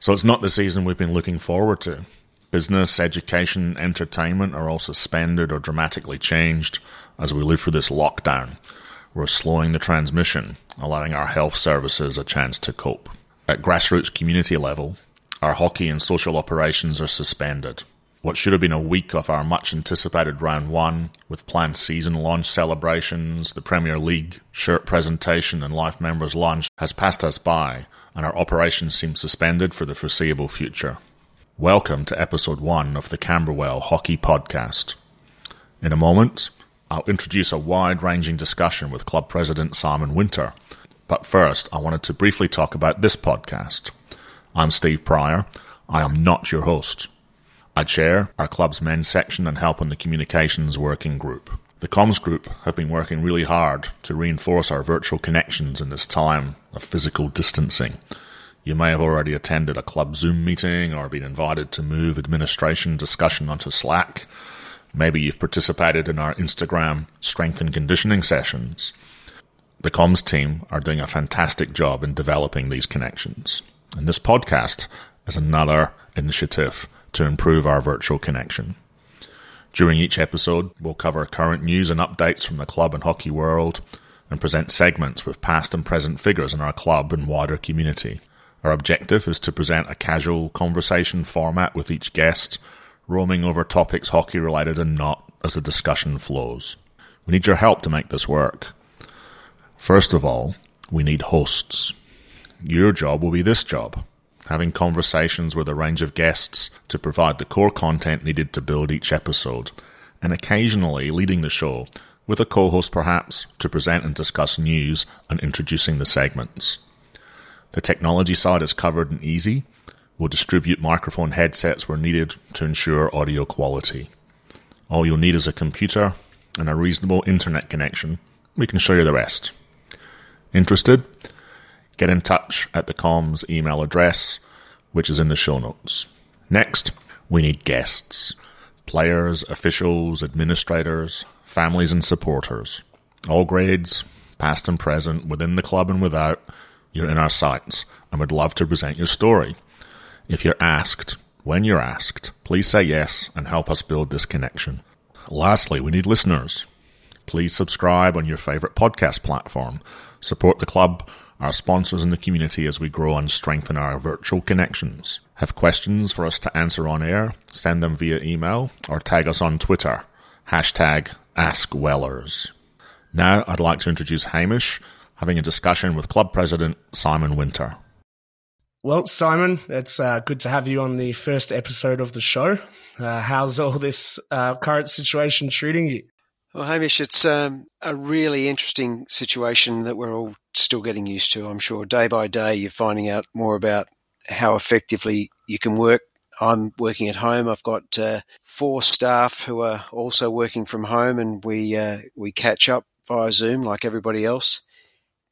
So it's not the season we've been looking forward to. Business, education, entertainment are all suspended or dramatically changed as we live through this lockdown. We're slowing the transmission, allowing our health services a chance to cope. At grassroots community level, our hockey and social operations are suspended. What should have been a week of our much anticipated round one, with planned season launch celebrations, the Premier League, shirt presentation, and life members lunch, has passed us by, and our operations seem suspended for the foreseeable future. Welcome to episode one of the Camberwell Hockey Podcast. In a moment, I'll introduce a wide ranging discussion with club president Simon Winter. But first, I wanted to briefly talk about this podcast. I'm Steve Pryor. I am not your host. I chair our club's men's section and help on the communications working group. The comms group have been working really hard to reinforce our virtual connections in this time of physical distancing. You may have already attended a club Zoom meeting or been invited to move administration discussion onto Slack. Maybe you've participated in our Instagram strength and conditioning sessions. The comms team are doing a fantastic job in developing these connections. And this podcast is another initiative to improve our virtual connection. During each episode, we'll cover current news and updates from the club and hockey world and present segments with past and present figures in our club and wider community. Our objective is to present a casual conversation format with each guest, roaming over topics hockey related and not as the discussion flows. We need your help to make this work. First of all, we need hosts. Your job will be this job having conversations with a range of guests to provide the core content needed to build each episode, and occasionally leading the show, with a co host perhaps, to present and discuss news and introducing the segments. The technology side is covered and easy. We'll distribute microphone headsets where needed to ensure audio quality. All you'll need is a computer and a reasonable internet connection. We can show you the rest. Interested? Get in touch at the comms email address, which is in the show notes. Next, we need guests players, officials, administrators, families, and supporters. All grades, past and present, within the club and without, you're in our sights and would love to present your story. If you're asked, when you're asked, please say yes and help us build this connection. Lastly, we need listeners. Please subscribe on your favorite podcast platform. Support the club our sponsors in the community as we grow and strengthen our virtual connections. Have questions for us to answer on air? Send them via email or tag us on Twitter. Hashtag AskWellers. Now I'd like to introduce Hamish, having a discussion with club president Simon Winter. Well, Simon, it's uh, good to have you on the first episode of the show. Uh, how's all this uh, current situation treating you? Well, Hamish, it's um, a really interesting situation that we're all still getting used to. I'm sure day by day you're finding out more about how effectively you can work. I'm working at home. I've got uh, four staff who are also working from home, and we uh, we catch up via Zoom like everybody else.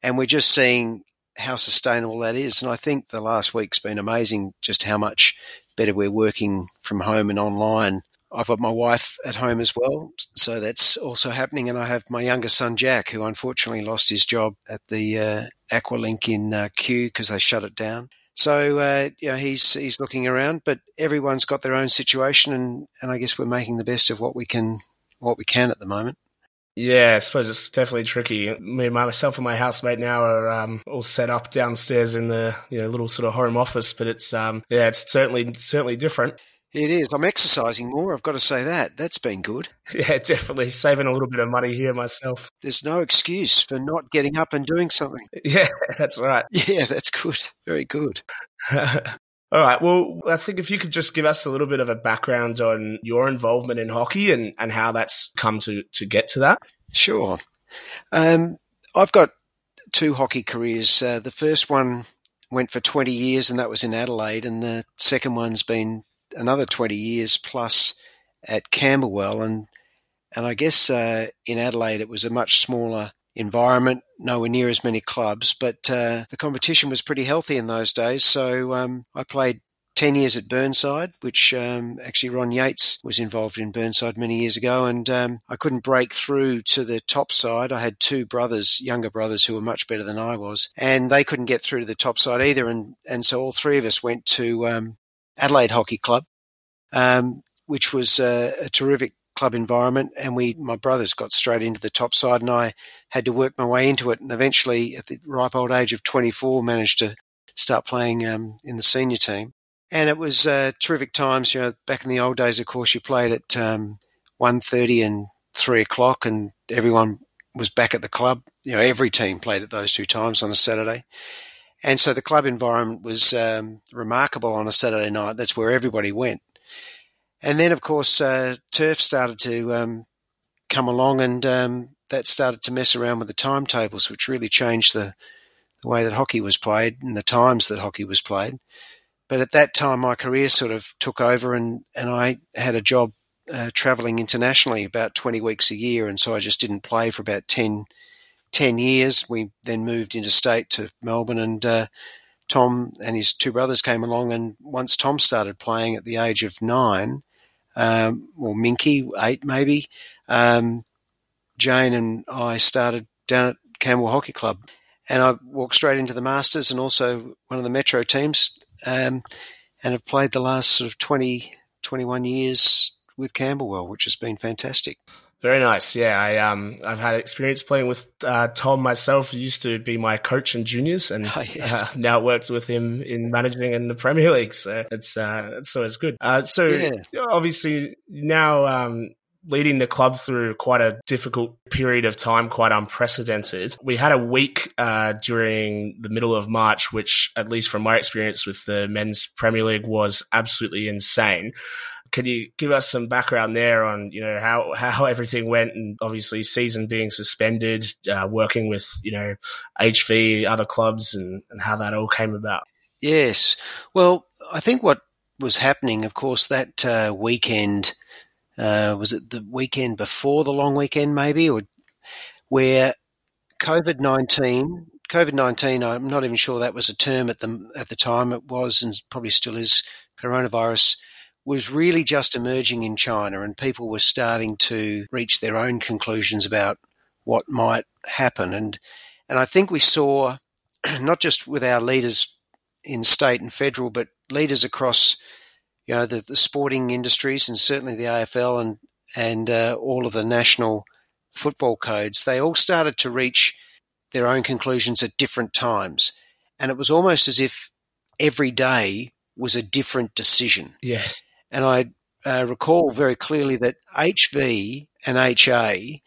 And we're just seeing how sustainable that is. And I think the last week's been amazing, just how much better we're working from home and online I've got my wife at home as well, so that's also happening. And I have my younger son Jack, who unfortunately lost his job at the uh, Aqualink in uh, Kew because they shut it down. So uh, you know he's he's looking around, but everyone's got their own situation, and, and I guess we're making the best of what we can what we can at the moment. Yeah, I suppose it's definitely tricky. Me, myself, and my housemate now are um, all set up downstairs in the you know little sort of home office, but it's um, yeah, it's certainly certainly different. It is. I'm exercising more. I've got to say that. That's been good. Yeah, definitely. Saving a little bit of money here myself. There's no excuse for not getting up and doing something. Yeah, that's right. Yeah, that's good. Very good. All right. Well, I think if you could just give us a little bit of a background on your involvement in hockey and, and how that's come to, to get to that. Sure. Um, I've got two hockey careers. Uh, the first one went for 20 years, and that was in Adelaide, and the second one's been another 20 years plus at Camberwell. And, and I guess uh, in Adelaide it was a much smaller environment, nowhere near as many clubs, but uh, the competition was pretty healthy in those days. So um, I played 10 years at Burnside, which um, actually Ron Yates was involved in Burnside many years ago. And um, I couldn't break through to the top side. I had two brothers, younger brothers, who were much better than I was, and they couldn't get through to the top side either. And, and so all three of us went to um, Adelaide Hockey Club, um, which was a, a terrific club environment and we my brothers got straight into the top side and I had to work my way into it and eventually at the ripe old age of 24 managed to start playing um, in the senior team and it was uh, terrific times. You know, back in the old days, of course, you played at um, one thirty and three o'clock, and everyone was back at the club. You know, every team played at those two times on a Saturday, and so the club environment was um, remarkable on a Saturday night. That's where everybody went. And then, of course, uh, turf started to um, come along, and um, that started to mess around with the timetables, which really changed the, the way that hockey was played and the times that hockey was played. But at that time, my career sort of took over, and, and I had a job uh, traveling internationally about 20 weeks a year. And so I just didn't play for about 10, 10 years. We then moved interstate to Melbourne, and uh, Tom and his two brothers came along. And once Tom started playing at the age of nine, um, or Minky, eight maybe, um, Jane and I started down at Camberwell Hockey Club. And I walked straight into the Masters and also one of the Metro teams um, and have played the last sort of 20, 21 years with Camberwell, which has been fantastic. Very nice. Yeah, I um I've had experience playing with uh, Tom myself. He used to be my coach in juniors, and oh, yes. uh, now worked with him in managing in the Premier League. So it's uh it's always good. Uh, so yeah. obviously now um leading the club through quite a difficult period of time, quite unprecedented. We had a week uh, during the middle of March, which, at least from my experience with the men's Premier League, was absolutely insane. Can you give us some background there on you know how how everything went and obviously season being suspended, uh, working with you know HV other clubs and, and how that all came about? Yes, well, I think what was happening, of course, that uh, weekend uh, was it the weekend before the long weekend, maybe, or where COVID nineteen, COVID nineteen. I'm not even sure that was a term at the at the time. It was, and probably still is. Coronavirus was really just emerging in China, and people were starting to reach their own conclusions about what might happen. And and I think we saw not just with our leaders in state and federal, but leaders across you know, the, the sporting industries and certainly the AFL and and uh, all of the national football codes, they all started to reach their own conclusions at different times, and it was almost as if every day was a different decision. Yes, and I uh, recall very clearly that HV and HA,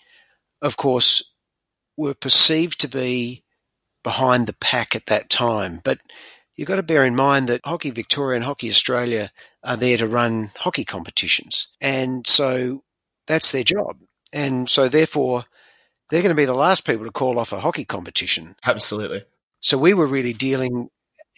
of course, were perceived to be behind the pack at that time, but you've got to bear in mind that Hockey Victoria and Hockey Australia are there to run hockey competitions. And so that's their job. And so therefore, they're going to be the last people to call off a hockey competition. Absolutely. So we were really dealing,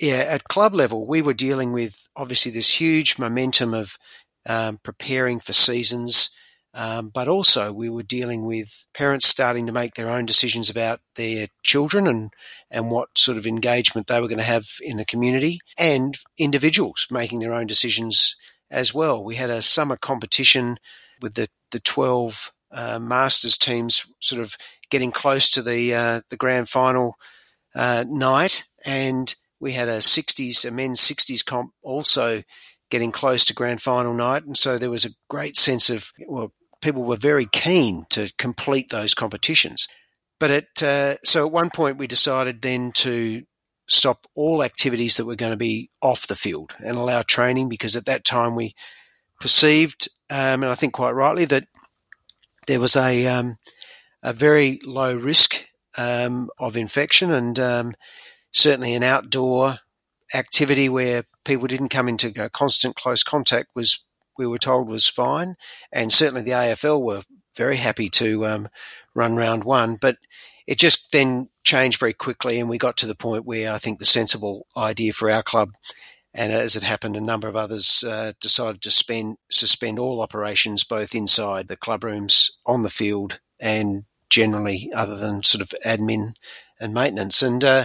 yeah, at club level, we were dealing with obviously this huge momentum of um, preparing for seasons, um, but also we were dealing with parents starting to make their own decisions about their children and, and what sort of engagement they were going to have in the community and individuals making their own decisions as well. We had a summer competition with the, the 12 uh, masters teams sort of getting close to the, uh, the grand final uh, night and we had a 60s, a men's 60s comp also getting close to grand final night. And so there was a great sense of, well, people were very keen to complete those competitions. But at, uh, so at one point we decided then to stop all activities that were going to be off the field and allow training because at that time we perceived, um, and I think quite rightly, that there was a, um, a very low risk um, of infection and um, certainly an outdoor activity where people didn't come into constant close contact was we were told was fine, and certainly the AFL were very happy to um, run round one. But it just then changed very quickly, and we got to the point where I think the sensible idea for our club, and as it happened, a number of others uh, decided to spend, suspend all operations, both inside the club rooms, on the field, and generally, other than sort of admin and maintenance. And uh,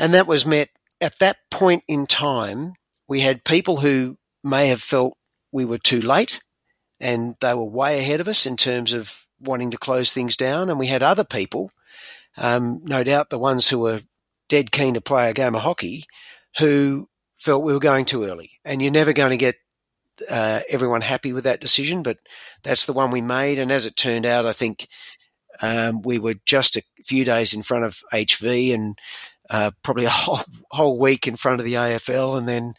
and that was met at that point in time we had people who may have felt we were too late and they were way ahead of us in terms of wanting to close things down. And we had other people, um, no doubt the ones who were dead keen to play a game of hockey, who felt we were going too early. And you're never going to get uh, everyone happy with that decision, but that's the one we made. And as it turned out, I think um, we were just a few days in front of HV and uh, probably a whole, whole week in front of the AFL, and then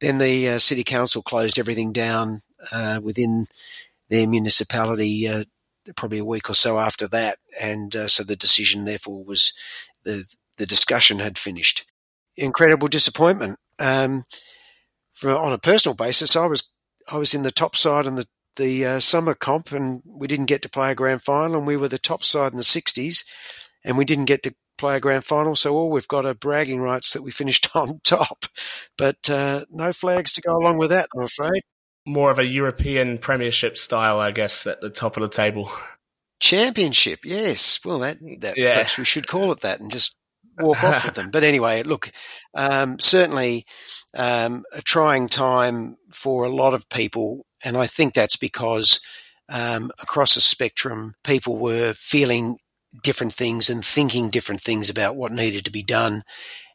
then the uh, city council closed everything down uh, within their municipality. Uh, probably a week or so after that, and uh, so the decision therefore was the the discussion had finished. Incredible disappointment. Um, for, on a personal basis, I was I was in the top side in the the uh, summer comp, and we didn't get to play a grand final, and we were the top side in the '60s, and we didn't get to play a grand final. So all we've got are bragging rights that we finished on top, but uh, no flags to go along with that. I'm afraid. More of a European Premiership style, I guess, at the top of the table. Championship, yes. Well, that, that yeah. perhaps we should call it that and just walk off with them. But anyway, look, um, certainly um, a trying time for a lot of people, and I think that's because um, across the spectrum, people were feeling different things and thinking different things about what needed to be done.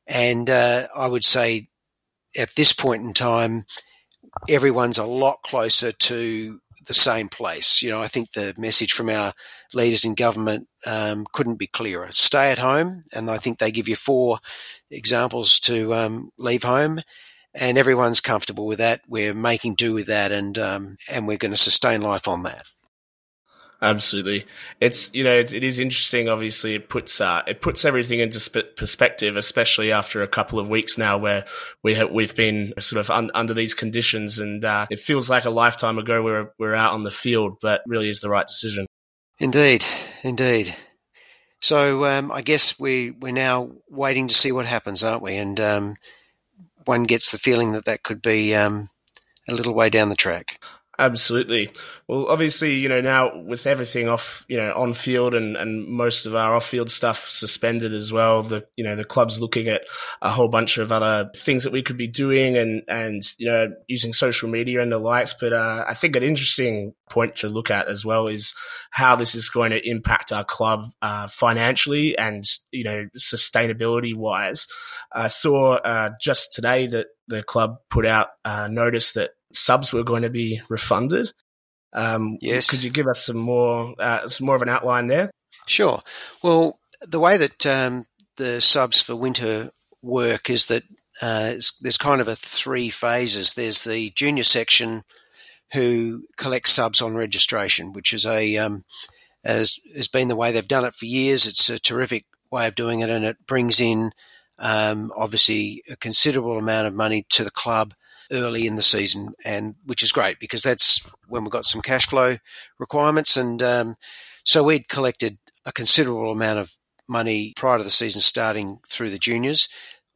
And uh, I would say at this point in time, everyone's a lot closer to the same place. You know, I think the message from our leaders in government um, couldn't be clearer. Stay at home, and I think they give you four examples to um, leave home, and everyone's comfortable with that. We're making do with that, and um, and we're going to sustain life on that. Absolutely, it's you know it, it is interesting. Obviously, it puts uh, it puts everything into sp- perspective, especially after a couple of weeks now where we have, we've been sort of un- under these conditions, and uh, it feels like a lifetime ago we we're we're out on the field, but really is the right decision. Indeed, indeed. So um, I guess we we're now waiting to see what happens, aren't we? And um, one gets the feeling that that could be um, a little way down the track. Absolutely. Well, obviously, you know, now with everything off, you know, on field and, and most of our off field stuff suspended as well, the, you know, the club's looking at a whole bunch of other things that we could be doing and, and, you know, using social media and the likes. But, uh, I think an interesting point to look at as well is how this is going to impact our club, uh, financially and, you know, sustainability wise. I saw, uh, just today that the club put out a notice that subs were going to be refunded. Um, yes. Could you give us some more, uh, some more of an outline there? Sure. Well, the way that um, the subs for winter work is that uh, there's kind of a three phases. There's the junior section who collects subs on registration, which is a um, has, has been the way they've done it for years. It's a terrific way of doing it, and it brings in um, obviously a considerable amount of money to the club early in the season, and which is great because that's when we've got some cash flow requirements. And um, so we'd collected a considerable amount of money prior to the season starting through the juniors.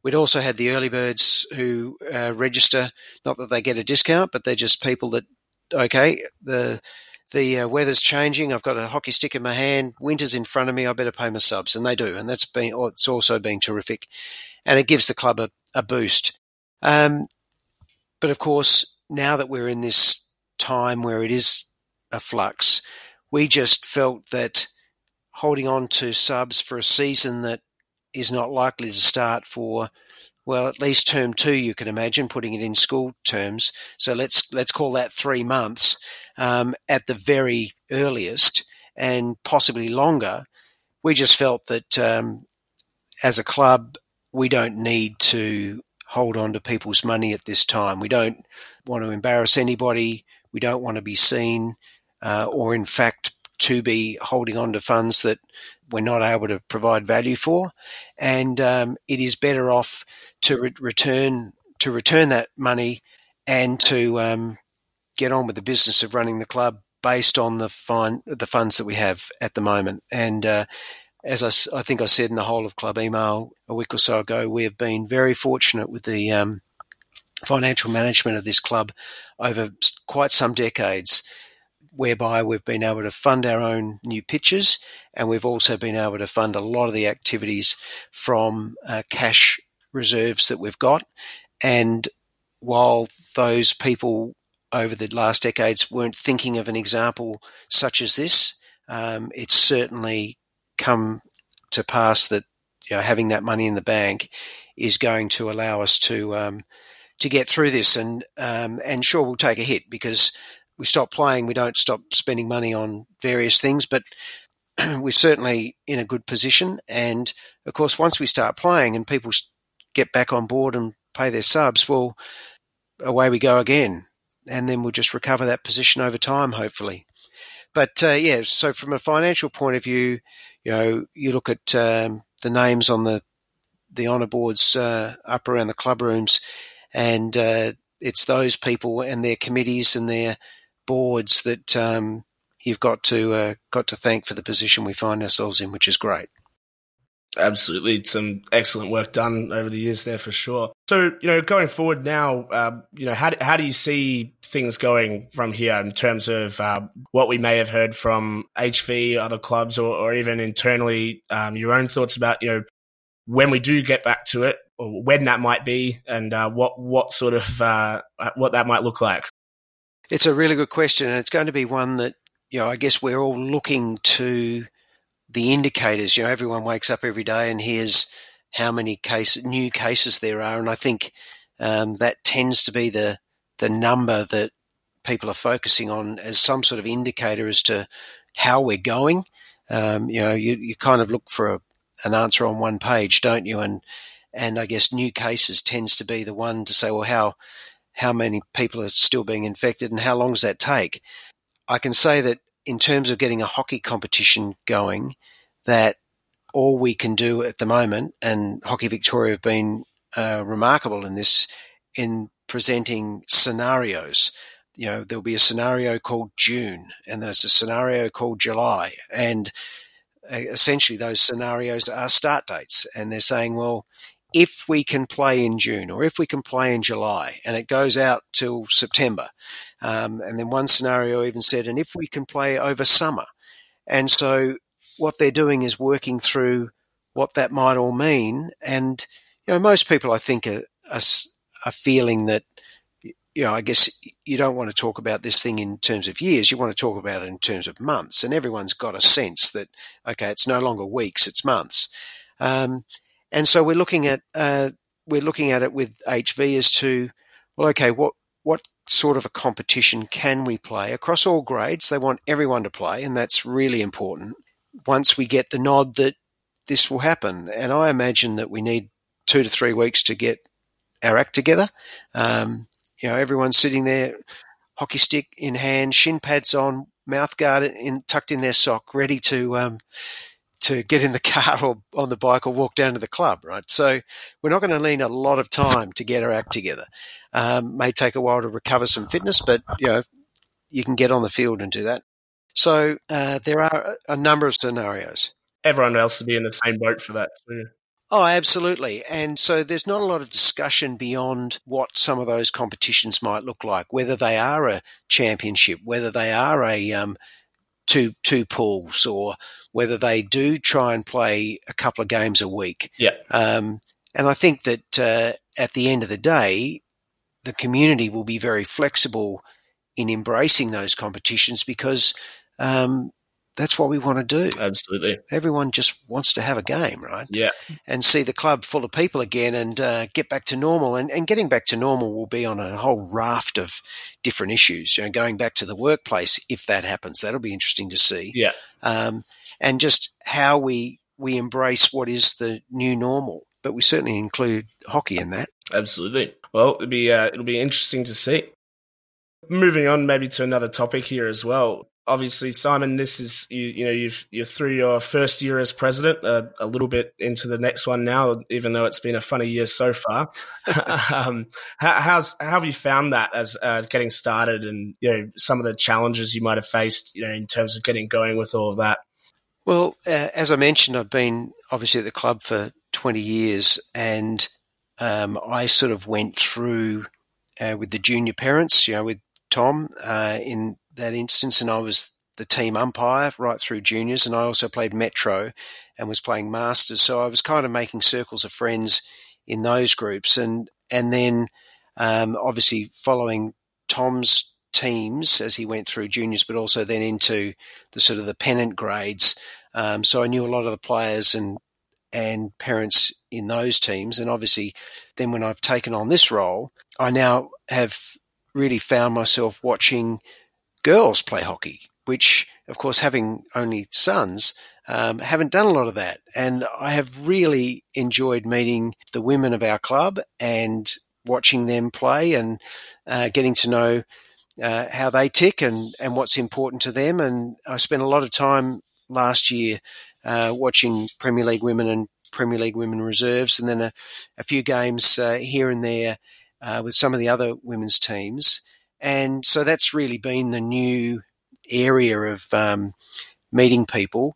We'd also had the early birds who uh, register, not that they get a discount, but they're just people that, okay, the the uh, weather's changing. I've got a hockey stick in my hand. Winter's in front of me. I better pay my subs, and they do. And that's been it's also been terrific, and it gives the club a, a boost. Um, but of course, now that we're in this time where it is a flux, we just felt that holding on to subs for a season that is not likely to start for well at least term two you can imagine putting it in school terms. So let's let's call that three months um, at the very earliest and possibly longer. We just felt that um, as a club we don't need to hold on to people's money at this time. We don't want to embarrass anybody. We don't want to be seen, uh, or in fact, to be holding on to funds that we're not able to provide value for. And um, it is better off to re- return to return that money and to um, get on with the business of running the club based on the fine the funds that we have at the moment. And uh, as I, I, think I said in the whole of club email a week or so ago, we have been very fortunate with the um, financial management of this club over quite some decades, whereby we've been able to fund our own new pitches and we've also been able to fund a lot of the activities from uh, cash reserves that we've got. And while those people over the last decades weren't thinking of an example such as this, um, it's certainly come to pass that you know, having that money in the bank is going to allow us to um, to get through this. And um, and sure, we'll take a hit because we stop playing, we don't stop spending money on various things, but we're certainly in a good position. And of course, once we start playing and people get back on board and pay their subs, well, away we go again. And then we'll just recover that position over time, hopefully. But uh, yeah, so from a financial point of view, you know, you look at um, the names on the the honour boards uh, up around the club rooms, and uh, it's those people and their committees and their boards that um, you've got to uh, got to thank for the position we find ourselves in, which is great. Absolutely, some excellent work done over the years there for sure. So, you know, going forward now, uh, you know, how how do you see things going from here in terms of uh, what we may have heard from HV, other clubs, or, or even internally? Um, your own thoughts about you know when we do get back to it, or when that might be, and uh, what what sort of uh, what that might look like. It's a really good question, and it's going to be one that you know I guess we're all looking to the indicators. You know, everyone wakes up every day and hears how many cases, new cases there are, and I think um, that tends to be the the number that people are focusing on as some sort of indicator as to how we're going. Um, you know, you, you kind of look for a, an answer on one page, don't you? And and I guess new cases tends to be the one to say, well, how how many people are still being infected and how long does that take? I can say that in terms of getting a hockey competition going, that all we can do at the moment, and Hockey Victoria have been uh, remarkable in this, in presenting scenarios. You know, there'll be a scenario called June, and there's a scenario called July, and uh, essentially those scenarios are start dates, and they're saying, well, if we can play in June or if we can play in July, and it goes out till September. Um, and then one scenario even said, and if we can play over summer. And so what they're doing is working through what that might all mean. And, you know, most people, I think, are, are, are feeling that, you know, I guess you don't want to talk about this thing in terms of years. You want to talk about it in terms of months. And everyone's got a sense that, okay, it's no longer weeks, it's months. Um, and so we're looking at uh, we're looking at it with HV as to well, okay, what what sort of a competition can we play across all grades? They want everyone to play, and that's really important. Once we get the nod that this will happen, and I imagine that we need two to three weeks to get our act together. Um, you know, everyone's sitting there, hockey stick in hand, shin pads on, mouth guard in, tucked in their sock, ready to um, to get in the car or on the bike or walk down to the club, right? So we're not going to need a lot of time to get our act together. Um, may take a while to recover some fitness, but you know you can get on the field and do that. So uh, there are a number of scenarios. Everyone else will be in the same boat for that too. Oh, absolutely. And so there's not a lot of discussion beyond what some of those competitions might look like, whether they are a championship, whether they are a um, two two pools, or whether they do try and play a couple of games a week. Yeah. Um, and I think that uh, at the end of the day, the community will be very flexible in embracing those competitions because um, that's what we want to do. Absolutely. Everyone just wants to have a game, right? Yeah. And see the club full of people again and uh, get back to normal. And, and getting back to normal will be on a whole raft of different issues. You know, going back to the workplace, if that happens, that'll be interesting to see. Yeah. Um, and just how we we embrace what is the new normal. But we certainly include hockey in that. Absolutely. Well, it'll be uh, it'll be interesting to see. Moving on, maybe to another topic here as well obviously, Simon, this is you, you know you've you're through your first year as president, uh, a little bit into the next one now, even though it's been a funny year so far. um, how, how's how have you found that as uh, getting started, and you know some of the challenges you might have faced, you know, in terms of getting going with all of that? Well, uh, as I mentioned, I've been obviously at the club for 20 years, and um, I sort of went through uh, with the junior parents, you know, with Tom uh, in that instance, and I was the team umpire right through juniors, and I also played Metro and was playing Masters. So I was kind of making circles of friends in those groups, and and then Um, obviously, following Tom's teams as he went through juniors, but also then into the sort of the pennant grades. Um, so I knew a lot of the players and and parents in those teams. And obviously, then when I've taken on this role, I now have really found myself watching girls play hockey, which, of course, having only sons, um, haven't done a lot of that. And I have really enjoyed meeting the women of our club and watching them play and uh, getting to know uh, how they tick and, and what's important to them. And I spent a lot of time last year uh, watching Premier League women and Premier League women reserves, and then a, a few games uh, here and there uh, with some of the other women's teams. And so that's really been the new area of um, meeting people.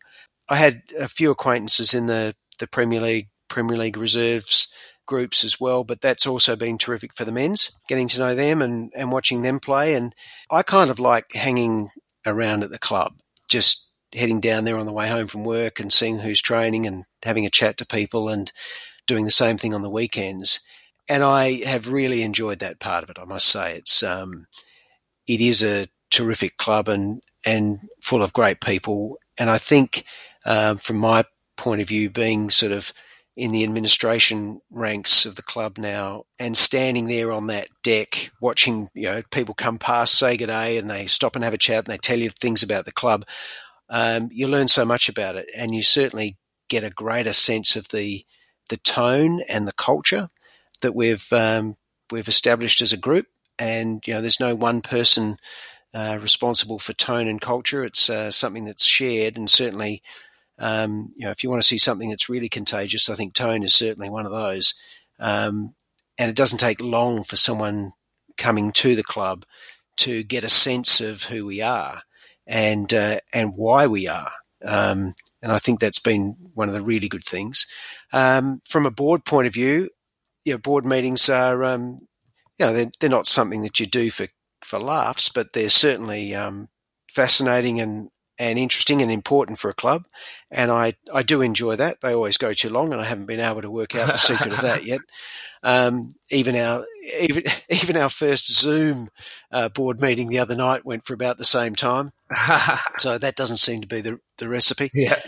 I had a few acquaintances in the, the Premier League, Premier League reserves groups as well, but that's also been terrific for the men's, getting to know them and, and watching them play. And I kind of like hanging around at the club, just heading down there on the way home from work and seeing who's training and having a chat to people and doing the same thing on the weekends. And I have really enjoyed that part of it. I must say, it's um, it is a terrific club and and full of great people. And I think, um, from my point of view, being sort of in the administration ranks of the club now and standing there on that deck watching you know people come past say good day and they stop and have a chat and they tell you things about the club um, you learn so much about it, and you certainly get a greater sense of the the tone and the culture that we've um, we've established as a group. And you know, there's no one person uh, responsible for tone and culture. It's uh, something that's shared, and certainly, um, you know, if you want to see something that's really contagious, I think tone is certainly one of those. Um, and it doesn't take long for someone coming to the club to get a sense of who we are and uh, and why we are. Um, and I think that's been one of the really good things. Um, from a board point of view, you know, board meetings are, um, you know, they're, they're, not something that you do for, for laughs, but they're certainly um, fascinating and, and interesting and important for a club. And I, I do enjoy that. They always go too long, and I haven't been able to work out the secret of that yet. Um, even our even even our first Zoom uh, board meeting the other night went for about the same time. so that doesn't seem to be the the recipe. Yeah.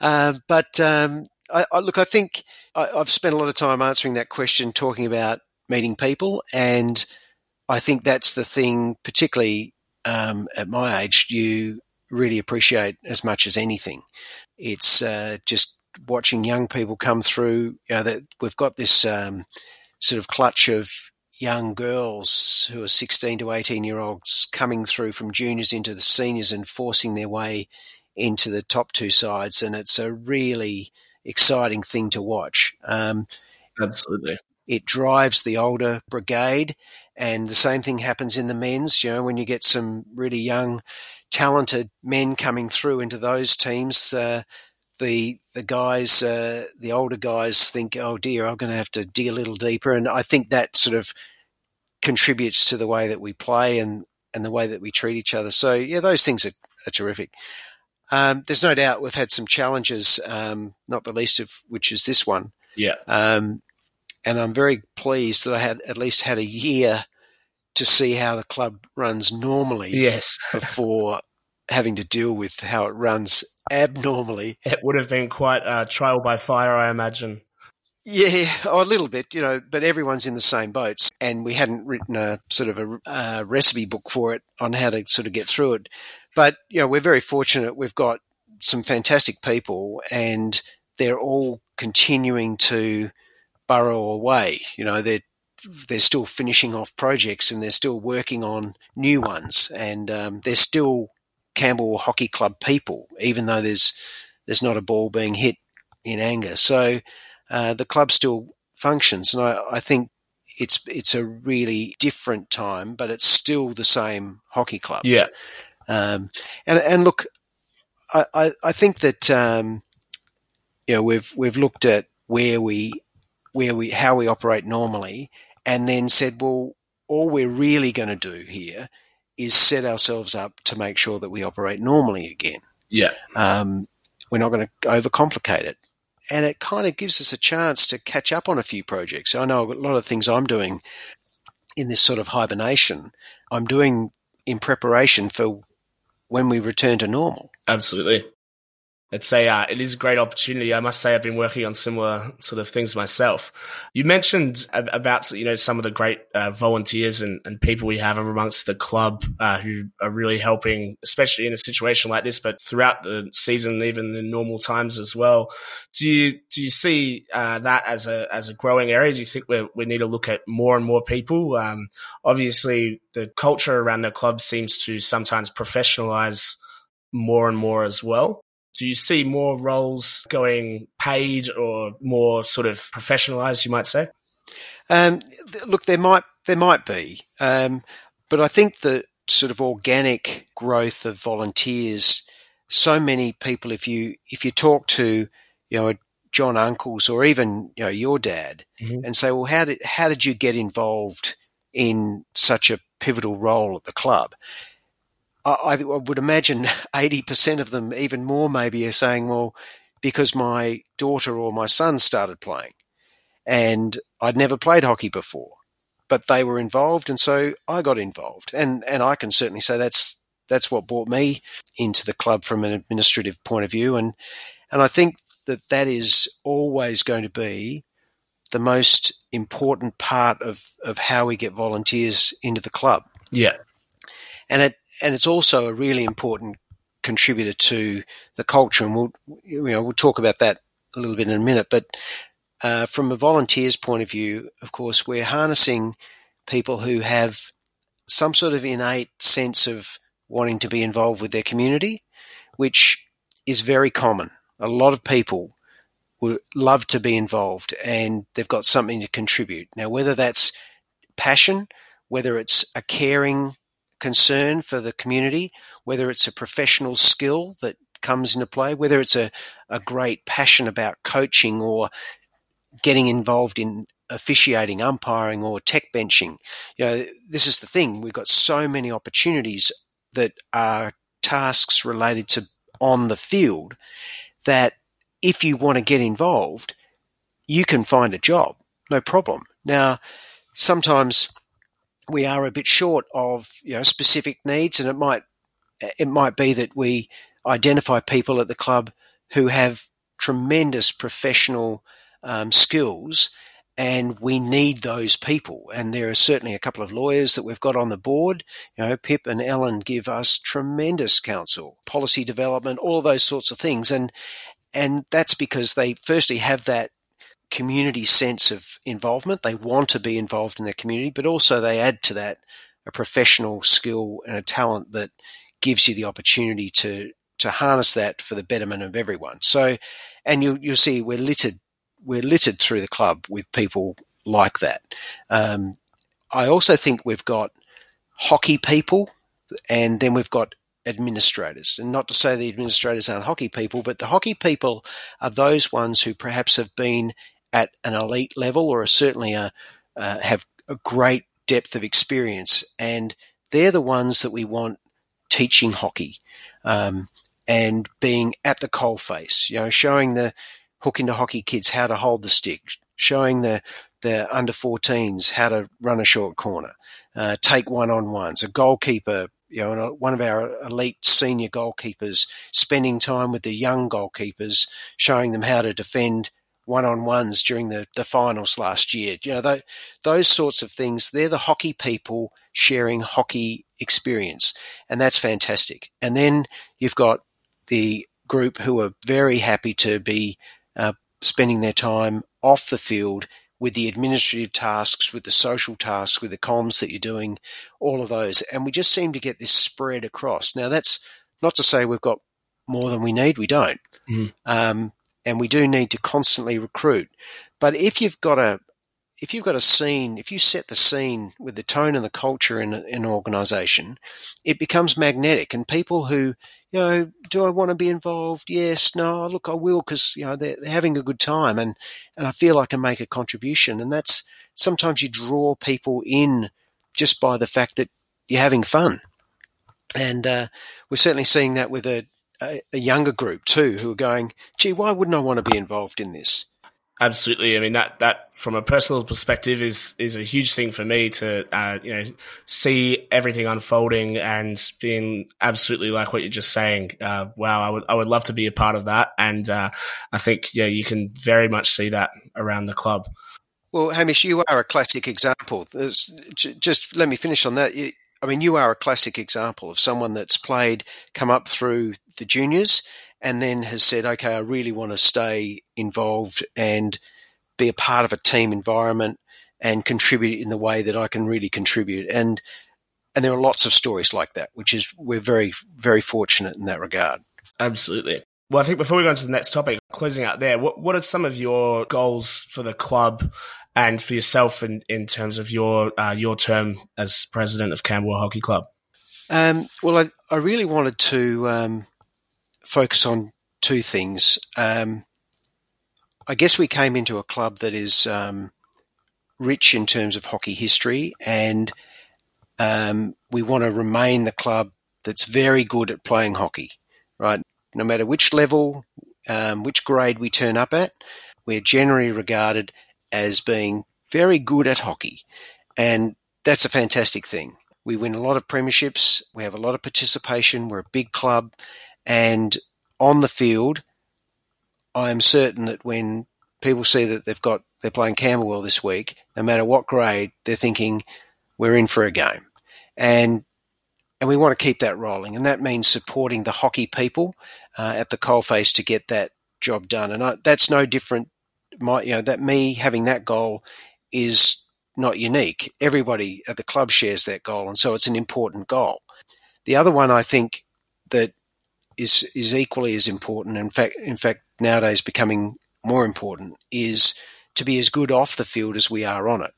um, but um, I, I, look, I think I, I've spent a lot of time answering that question, talking about meeting people, and I think that's the thing, particularly um, at my age, you really appreciate as much as anything. It's uh, just watching young people come through. You know, that we've got this um, sort of clutch of young girls who are 16 to 18 year olds coming through from juniors into the seniors and forcing their way into the top two sides. And it's a really exciting thing to watch. Um, Absolutely. It drives the older brigade. And the same thing happens in the men's, you know, when you get some really young, talented men coming through into those teams, uh, the the guys, uh, the older guys, think, "Oh dear, I'm going to have to dig a little deeper," and I think that sort of contributes to the way that we play and and the way that we treat each other. So yeah, those things are, are terrific. Um, there's no doubt we've had some challenges, um, not the least of which is this one. Yeah. Um, and I'm very pleased that I had at least had a year to see how the club runs normally. Yes. before having to deal with how it runs abnormally. It would have been quite a trial by fire, I imagine. Yeah, oh, a little bit, you know, but everyone's in the same boats, and we hadn't written a sort of a, a recipe book for it on how to sort of get through it. But you know, we're very fortunate. We've got some fantastic people, and they're all continuing to burrow away. You know, they're they're still finishing off projects and they're still working on new ones, and um, they're still Camberwell Hockey Club people, even though there's there's not a ball being hit in anger. So uh, the club still functions, and I, I, think it's it's a really different time, but it's still the same hockey club. Yeah, um, and and look, I I, I think that um, you know we've we've looked at where we where we how we operate normally, and then said, well, all we're really going to do here is set ourselves up to make sure that we operate normally again. Yeah. Um, we're not going to overcomplicate it. and it kind of gives us a chance to catch up on a few projects. I know a lot of things I'm doing in this sort of hibernation, I'm doing in preparation for when we return to normal. Absolutely it's a uh, it is a great opportunity. I must say I've been working on similar sort of things myself. You mentioned about you know some of the great uh, volunteers and, and people we have amongst the club uh, who are really helping, especially in a situation like this, but throughout the season, even in normal times as well. Do you do you see uh, that as a as a growing area? Do you think we we need to look at more and more people? Um, obviously, the culture around the club seems to sometimes professionalize more and more as well. Do you see more roles going paid or more sort of professionalized, you might say? Um, look, there might there might be, um, but I think the sort of organic growth of volunteers. So many people, if you if you talk to you know John Uncles or even you know your dad, mm-hmm. and say, well, how did how did you get involved in such a pivotal role at the club? I, I would imagine 80% of them, even more maybe, are saying, well, because my daughter or my son started playing and I'd never played hockey before, but they were involved. And so I got involved. And, and I can certainly say that's, that's what brought me into the club from an administrative point of view. And, and I think that that is always going to be the most important part of, of how we get volunteers into the club. Yeah. And it, and it's also a really important contributor to the culture. And we'll, you know, we'll talk about that a little bit in a minute. But uh, from a volunteer's point of view, of course, we're harnessing people who have some sort of innate sense of wanting to be involved with their community, which is very common. A lot of people would love to be involved and they've got something to contribute. Now, whether that's passion, whether it's a caring concern for the community, whether it's a professional skill that comes into play, whether it's a, a great passion about coaching or getting involved in officiating, umpiring, or tech benching. You know, this is the thing. We've got so many opportunities that are tasks related to on the field that if you want to get involved, you can find a job, no problem. Now, sometimes we are a bit short of you know specific needs, and it might it might be that we identify people at the club who have tremendous professional um, skills, and we need those people. And there are certainly a couple of lawyers that we've got on the board. You know, Pip and Ellen give us tremendous counsel, policy development, all of those sorts of things, and and that's because they firstly have that community sense of involvement. They want to be involved in their community, but also they add to that a professional skill and a talent that gives you the opportunity to to harness that for the betterment of everyone. So, and you you'll see we're littered we're littered through the club with people like that. Um, I also think we've got hockey people, and then we've got administrators. And not to say the administrators aren't hockey people, but the hockey people are those ones who perhaps have been at an elite level or certainly a, uh, have a great depth of experience. And they're the ones that we want teaching hockey um, and being at the coalface, you know, showing the Hookin2Hockey kids how to hold the stick, showing the, the under 14s how to run a short corner, uh, take one on ones, a goalkeeper you know, one of our elite senior goalkeepers spending time with the young goalkeepers, showing them how to defend one on ones during the, the finals last year. You know, those, those sorts of things, they're the hockey people sharing hockey experience. And that's fantastic. And then you've got the group who are very happy to be uh, spending their time off the field with the administrative tasks, with the social tasks, with the comms that you're doing, all of those. And we just seem to get this spread across. Now, that's not to say we've got more than we need. We don't. Mm. Um, and we do need to constantly recruit. But if you've got a if you've got a scene, if you set the scene with the tone and the culture in, in an organization, it becomes magnetic. And people who, you know, do I want to be involved? Yes, no, look, I will because, you know, they're, they're having a good time and, and I feel I can make a contribution. And that's sometimes you draw people in just by the fact that you're having fun. And uh, we're certainly seeing that with a, a, a younger group too who are going, gee, why wouldn't I want to be involved in this? Absolutely. I mean that that from a personal perspective is is a huge thing for me to uh, you know see everything unfolding and being absolutely like what you're just saying. Uh, wow, I would I would love to be a part of that, and uh, I think yeah, you can very much see that around the club. Well, Hamish, you are a classic example. There's, just let me finish on that. I mean, you are a classic example of someone that's played, come up through the juniors, and then has said, okay, I really want to stay involved and be a part of a team environment and contribute in the way that I can really contribute. And and there are lots of stories like that, which is we're very very fortunate in that regard. Absolutely. Well, I think before we go on to the next topic, closing out there, what what are some of your goals for the club and for yourself in, in terms of your uh, your term as president of Camberwell Hockey Club? Um, well, I, I really wanted to um, focus on two things. Um, I guess we came into a club that is um, rich in terms of hockey history, and um, we want to remain the club that's very good at playing hockey, right? No matter which level, um, which grade we turn up at, we're generally regarded as being very good at hockey. And that's a fantastic thing. We win a lot of premierships, we have a lot of participation, we're a big club, and on the field, I am certain that when people see that they've got they're playing Camberwell this week, no matter what grade, they're thinking we're in for a game, and and we want to keep that rolling, and that means supporting the hockey people uh, at the coalface to get that job done, and I, that's no different. My you know that me having that goal is not unique. Everybody at the club shares that goal, and so it's an important goal. The other one I think that is is equally as important. In fact, in fact, nowadays becoming more important is to be as good off the field as we are on it.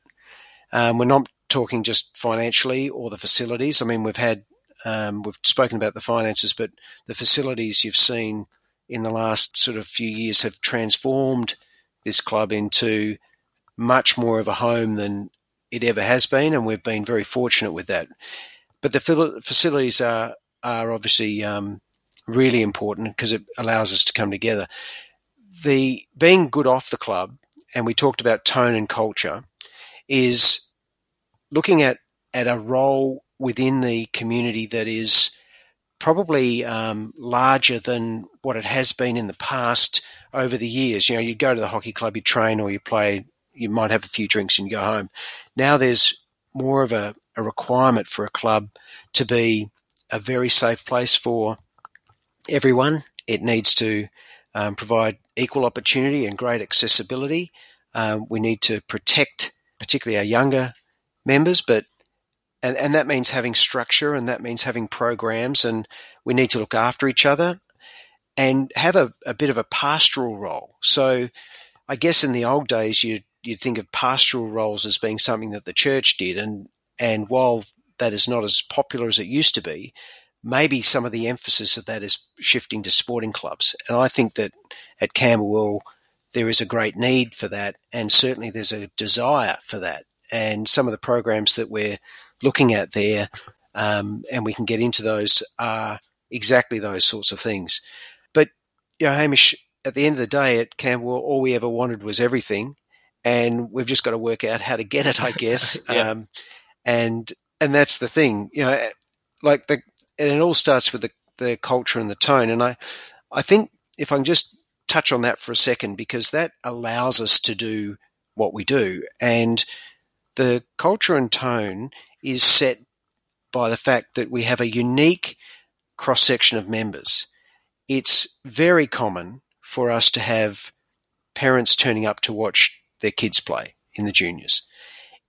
Um, we're not talking just financially or the facilities. I mean, we've had um, we've spoken about the finances, but the facilities you've seen in the last sort of few years have transformed this club into much more of a home than it ever has been, and we've been very fortunate with that. But the facilities are are obviously um, really important because it allows us to come together. The being good off the club, and we talked about tone and culture, is looking at at a role within the community that is probably um, larger than what it has been in the past over the years. You know, you'd go to the hockey club, you train, or you play. You might have a few drinks and you go home. Now there's more of a, a requirement for a club to be a very safe place for everyone. It needs to um, provide equal opportunity and great accessibility. Um, we need to protect, particularly our younger members, but and, and that means having structure and that means having programs and we need to look after each other and have a, a bit of a pastoral role. So I guess in the old days you you'd think of pastoral roles as being something that the church did and and while that is not as popular as it used to be, maybe some of the emphasis of that is shifting to sporting clubs. And I think that at Camberwell, there is a great need for that, and certainly there's a desire for that. And some of the programs that we're looking at there, um, and we can get into those, are exactly those sorts of things. You know, Hamish, at the end of the day at Camberwell, all we ever wanted was everything. And we've just got to work out how to get it, I guess. yeah. um, and and that's the thing, you know, like the and it all starts with the, the culture and the tone. And I, I think if I can just touch on that for a second, because that allows us to do what we do. And the culture and tone is set by the fact that we have a unique cross section of members. It's very common for us to have parents turning up to watch their kids play in the juniors.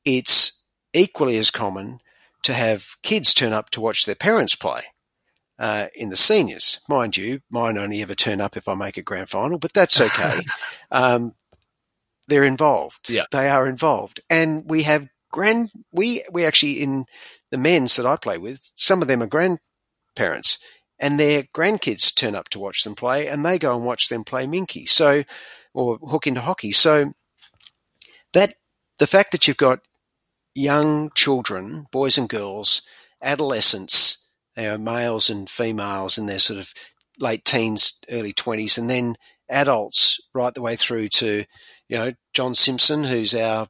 It's equally as common to have kids turn up to watch their parents play uh, in the seniors. Mind you, mine only ever turn up if I make a grand final, but that's okay. um, they're involved. Yeah. They are involved. And we have grand, we, we actually, in the men's that I play with, some of them are grandparents and their grandkids turn up to watch them play and they go and watch them play Minkey. So, or Hookin2Hockey. So that, the fact that you've got young children, boys and girls, adolescents, they are males and females in their sort of late teens, early 20s, and then adults right the way through to, you know, John Simpson, who's our,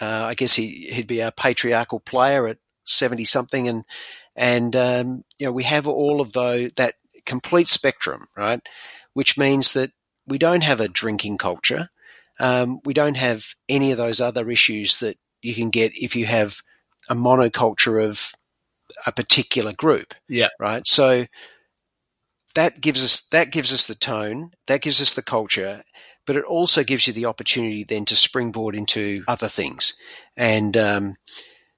uh, I guess he, he'd be our patriarchal player at 70 something. And, and, um, you know, we have all of those, that complete spectrum, right? Which means that we don't have a drinking culture. Um, we don't have any of those other issues that you can get if you have a monoculture of a particular group. Yeah. Right. So that gives us that gives us the tone, that gives us the culture, but it also gives you the opportunity then to springboard into other things. And um,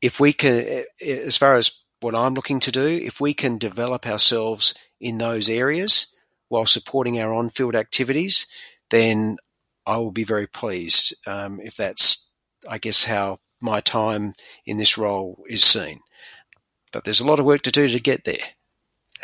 if we can, as far as what I'm looking to do, if we can develop ourselves in those areas while supporting our on-field activities, then I will be very pleased. Um, if that's, I guess, how my time in this role is seen. But there's a lot of work to do to get there.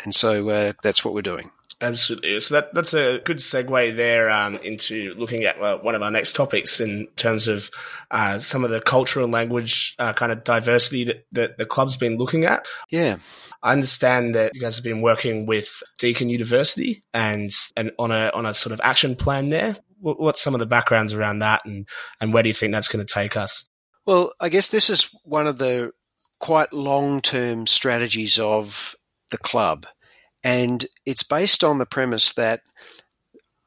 And so uh, that's what we're doing. Absolutely. So that that's a good segue there um, into looking at uh, one of our next topics in terms of uh, some of the cultural and language uh, kind of diversity that, that the club's been looking at. Yeah. I understand that you guys have been working with Deakin University and and on a on a sort of action plan there. What's some of the backgrounds around that, and and where do you think that's going to take us? Well, I guess this is one of the quite long term strategies of the club. And it's based on the premise that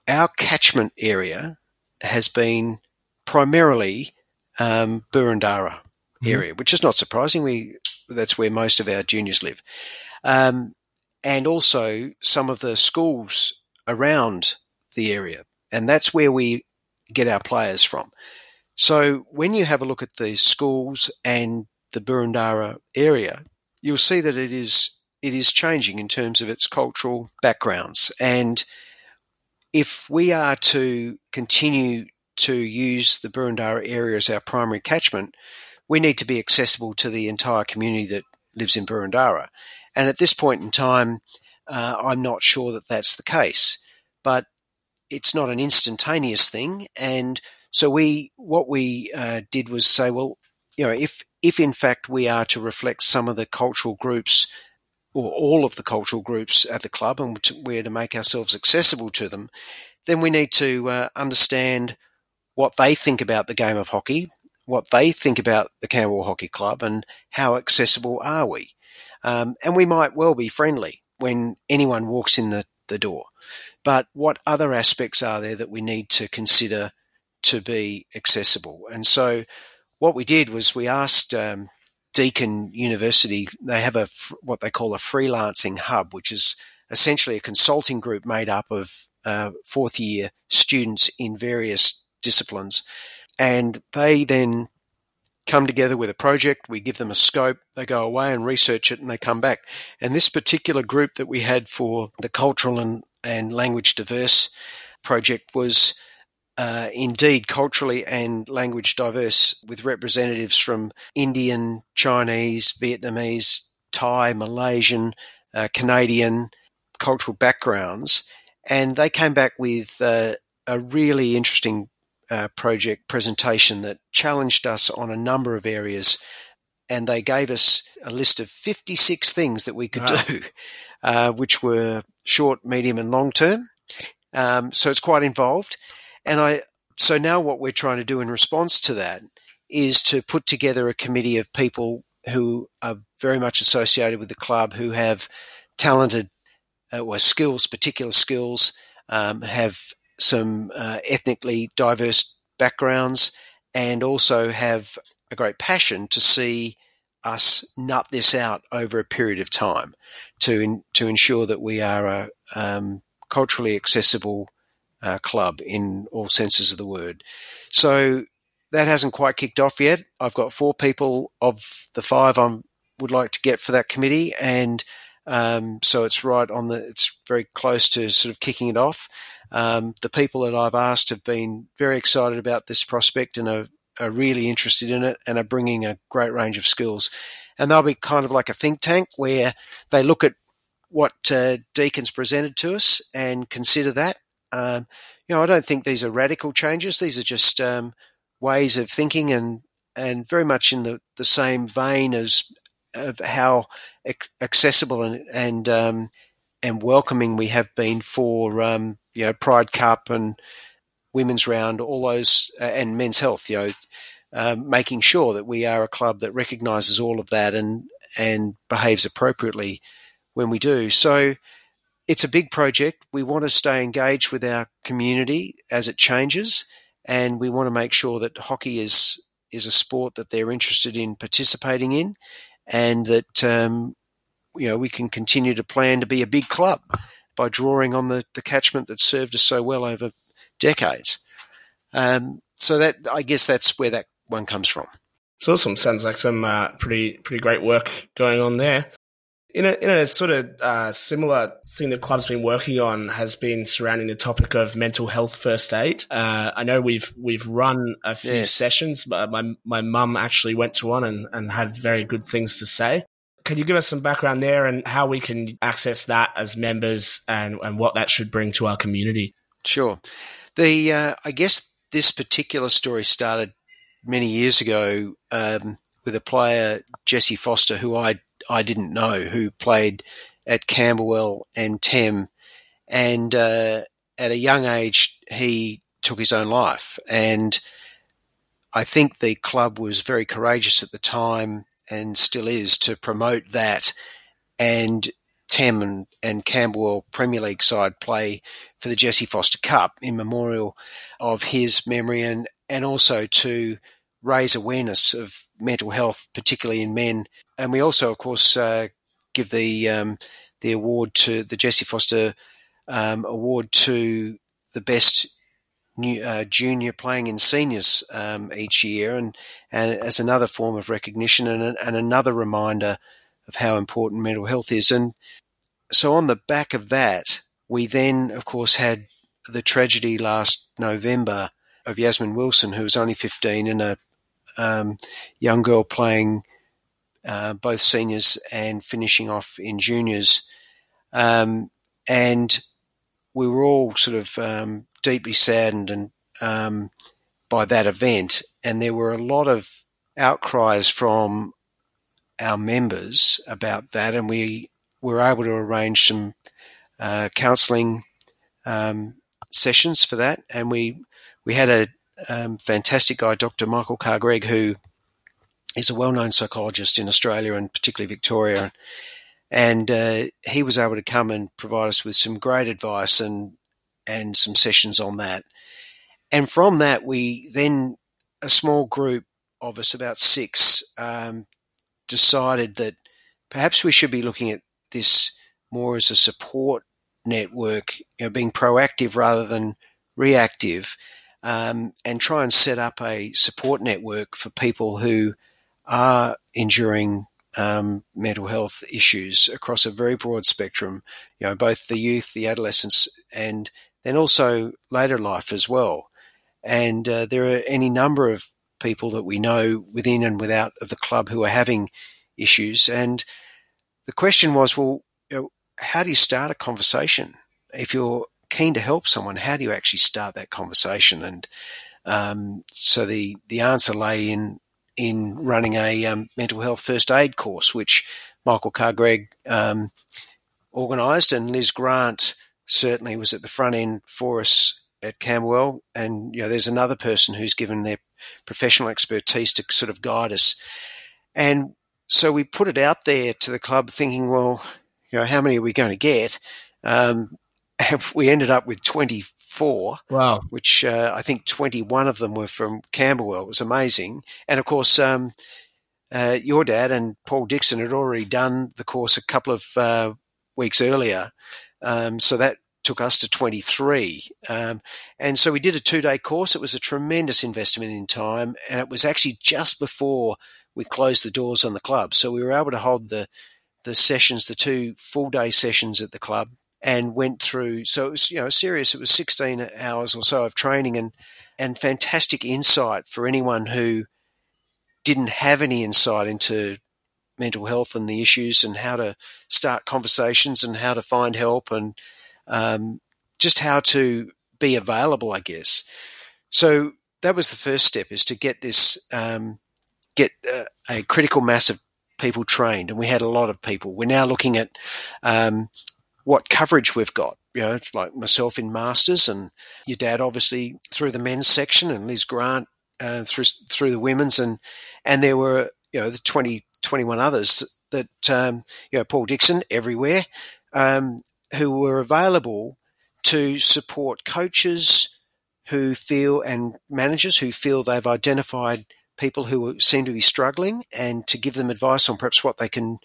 our catchment area has been primarily um, Boroondara mm-hmm. area, which is not surprising. We that's where most of our juniors live, um, and also some of the schools around the area, and that's where we get our players from. So when you have a look at the schools and the Boroondara area, you'll see that it is it is changing in terms of its cultural backgrounds. And if we are to continue to use the Boroondara area as our primary catchment, we need to be accessible to the entire community that lives in Boroondara. And at this point in time, uh, I'm not sure that that's the case. But it's not an instantaneous thing. And so we, what we uh, did was say, well, you know, if if in fact we are to reflect some of the cultural groups or all of the cultural groups at the club and we're to make ourselves accessible to them, then we need to uh, understand what they think about the game of hockey, what they think about the Camberwell Hockey Club, and how accessible are we. Um, and we might well be friendly when anyone walks in the, the door. But what other aspects are there that we need to consider to be accessible? And so what we did was we asked um, Deakin University, they have a what they call a freelancing hub, which is essentially a consulting group made up of uh, fourth year students in various disciplines, and they then come together with a project. We give them a scope. They go away and research it, and they come back. And this particular group that we had for the cultural and, and language diverse project was uh, indeed culturally and language diverse with representatives from Indian, Chinese, Vietnamese, Thai, Malaysian, uh, Canadian cultural backgrounds. And they came back with uh, a really interesting uh, project presentation that challenged us on a number of areas. And they gave us a list of 56 things that we could wow. do, uh, which were short, medium, and long term. Um, so it's quite involved. And I, so now what we're trying to do in response to that is to put together a committee of people who are very much associated with the club, who have talented uh, or skills, particular skills, um, have some uh, ethnically diverse backgrounds, and also have a great passion to see us nut this out over a period of time to in, to ensure that we are a um, culturally accessible uh, club in all senses of the word. So that hasn't quite kicked off yet. I've got four people of the five I would like to get for that committee, and um, so it's right on the. It's very close to sort of kicking it off. Um, the people that I've asked have been very excited about this prospect and are, are really interested in it, and are bringing a great range of skills. And they'll be kind of like a think tank where they look at what uh, Deakin's presented to us and consider that um, you know, I don't think these are radical changes. These are just um, ways of thinking and and very much in the, the same vein as of how accessible and, and um, and welcoming we have been for um, you know Pride Cup and women's round, all those, uh, and men's health. You know, um, making sure that we are a club that recognises all of that and and behaves appropriately when we do. So it's a big project. We want to stay engaged with our community as it changes, and we want to make sure that hockey is is a sport that they're interested in participating in, and that um, you know we can continue to plan to be a big club by drawing on the, the catchment that served us so well over decades. Um, so that I guess that's where that one comes from. It's awesome. Sounds like some uh, pretty pretty great work going on there. In a, in a sort of uh, similar thing the club's been working on has been surrounding the topic of mental health first aid. Uh, I know we've we've run a few yeah. sessions, but my my mum actually went to one and, and had very good things to say. Can you give us some background there and how we can access that as members and, and what that should bring to our community? Sure. The uh, I guess this particular story started many years ago um, with a player Jesse Foster, who I I didn't know, who played at Camberwell and TEM, and uh, at a young age he took his own life. And I think the club was very courageous at the time and still is to promote that. And TEM and, and Camberwell Premier League side play for the Jesse Foster Cup in memorial of his memory and, and also to raise awareness of mental health, particularly in men. And we also, of course, uh, give the um, the award to the Jesse Foster um, award to the best new, uh, junior playing in seniors um, each year, and, and as another form of recognition and, and another reminder of how important mental health is. And so, on the back of that, we then, of course, had the tragedy last November of Yasmin Wilson, who was only 15 and a um, young girl playing uh, both seniors and finishing off in juniors. Um, and we were all sort of um, deeply saddened and um, by that event. And there were a lot of outcries from our members about that, and we were able to arrange some uh, counselling um, sessions for that. And we we had a um, fantastic guy, Dr. Michael Carr-Gregg, who is a well-known psychologist in Australia and particularly Victoria. And uh, he was able to come and provide us with some great advice and and some sessions on that. And from that, we then a small group of us, about six, um, decided that perhaps we should be looking at this more as a support network, you know, being proactive rather than reactive, um, and try and set up a support network for people who are enduring um, mental health issues across a very broad spectrum. You know, both the youth, the adolescents, and then also later life as well. And uh, there are any number of people that we know within and without of the club who are having issues. And the question was, well, you know, how do you start a conversation if you're keen to help someone, how do you actually start that conversation? And um, so the the answer lay in in running a um, mental health first aid course, which Michael Carr-Gregg um, organised, and Liz Grant certainly was at the front end for us at Camwell. And you know, there's another person who's given their professional expertise to sort of guide us. And so we put it out there to the club, thinking, well, you know, how many are we going to get? Um, we ended up with 24. Wow. Which uh, I think 21 of them were from Camberwell. It was amazing. And of course, um, uh, your dad and Paul Dixon had already done the course a couple of uh, weeks earlier. Um, so that took us to 23. Um, and so we did a two day course. It was a tremendous investment in time. And it was actually just before we closed the doors on the club. So we were able to hold the, the sessions, the two full day sessions at the club and went through. So it was, you know, serious. It was 16 hours or so of training and, and fantastic insight for anyone who didn't have any insight into mental health and the issues and how to start conversations and how to find help and um, just how to be available, I guess. So that was the first step: is to get this, um, get uh, a critical mass of people trained, and we had a lot of people. We're now looking at um, what coverage we've got. You know, it's like myself in masters, and your dad obviously through the men's section, and Liz Grant uh, through through the women's, and and there were you know the 20, 21 others that um, you know Paul Dixon everywhere, um, who were available to support coaches who feel and managers who feel they've identified people who seem to be struggling and to give them advice on perhaps what they can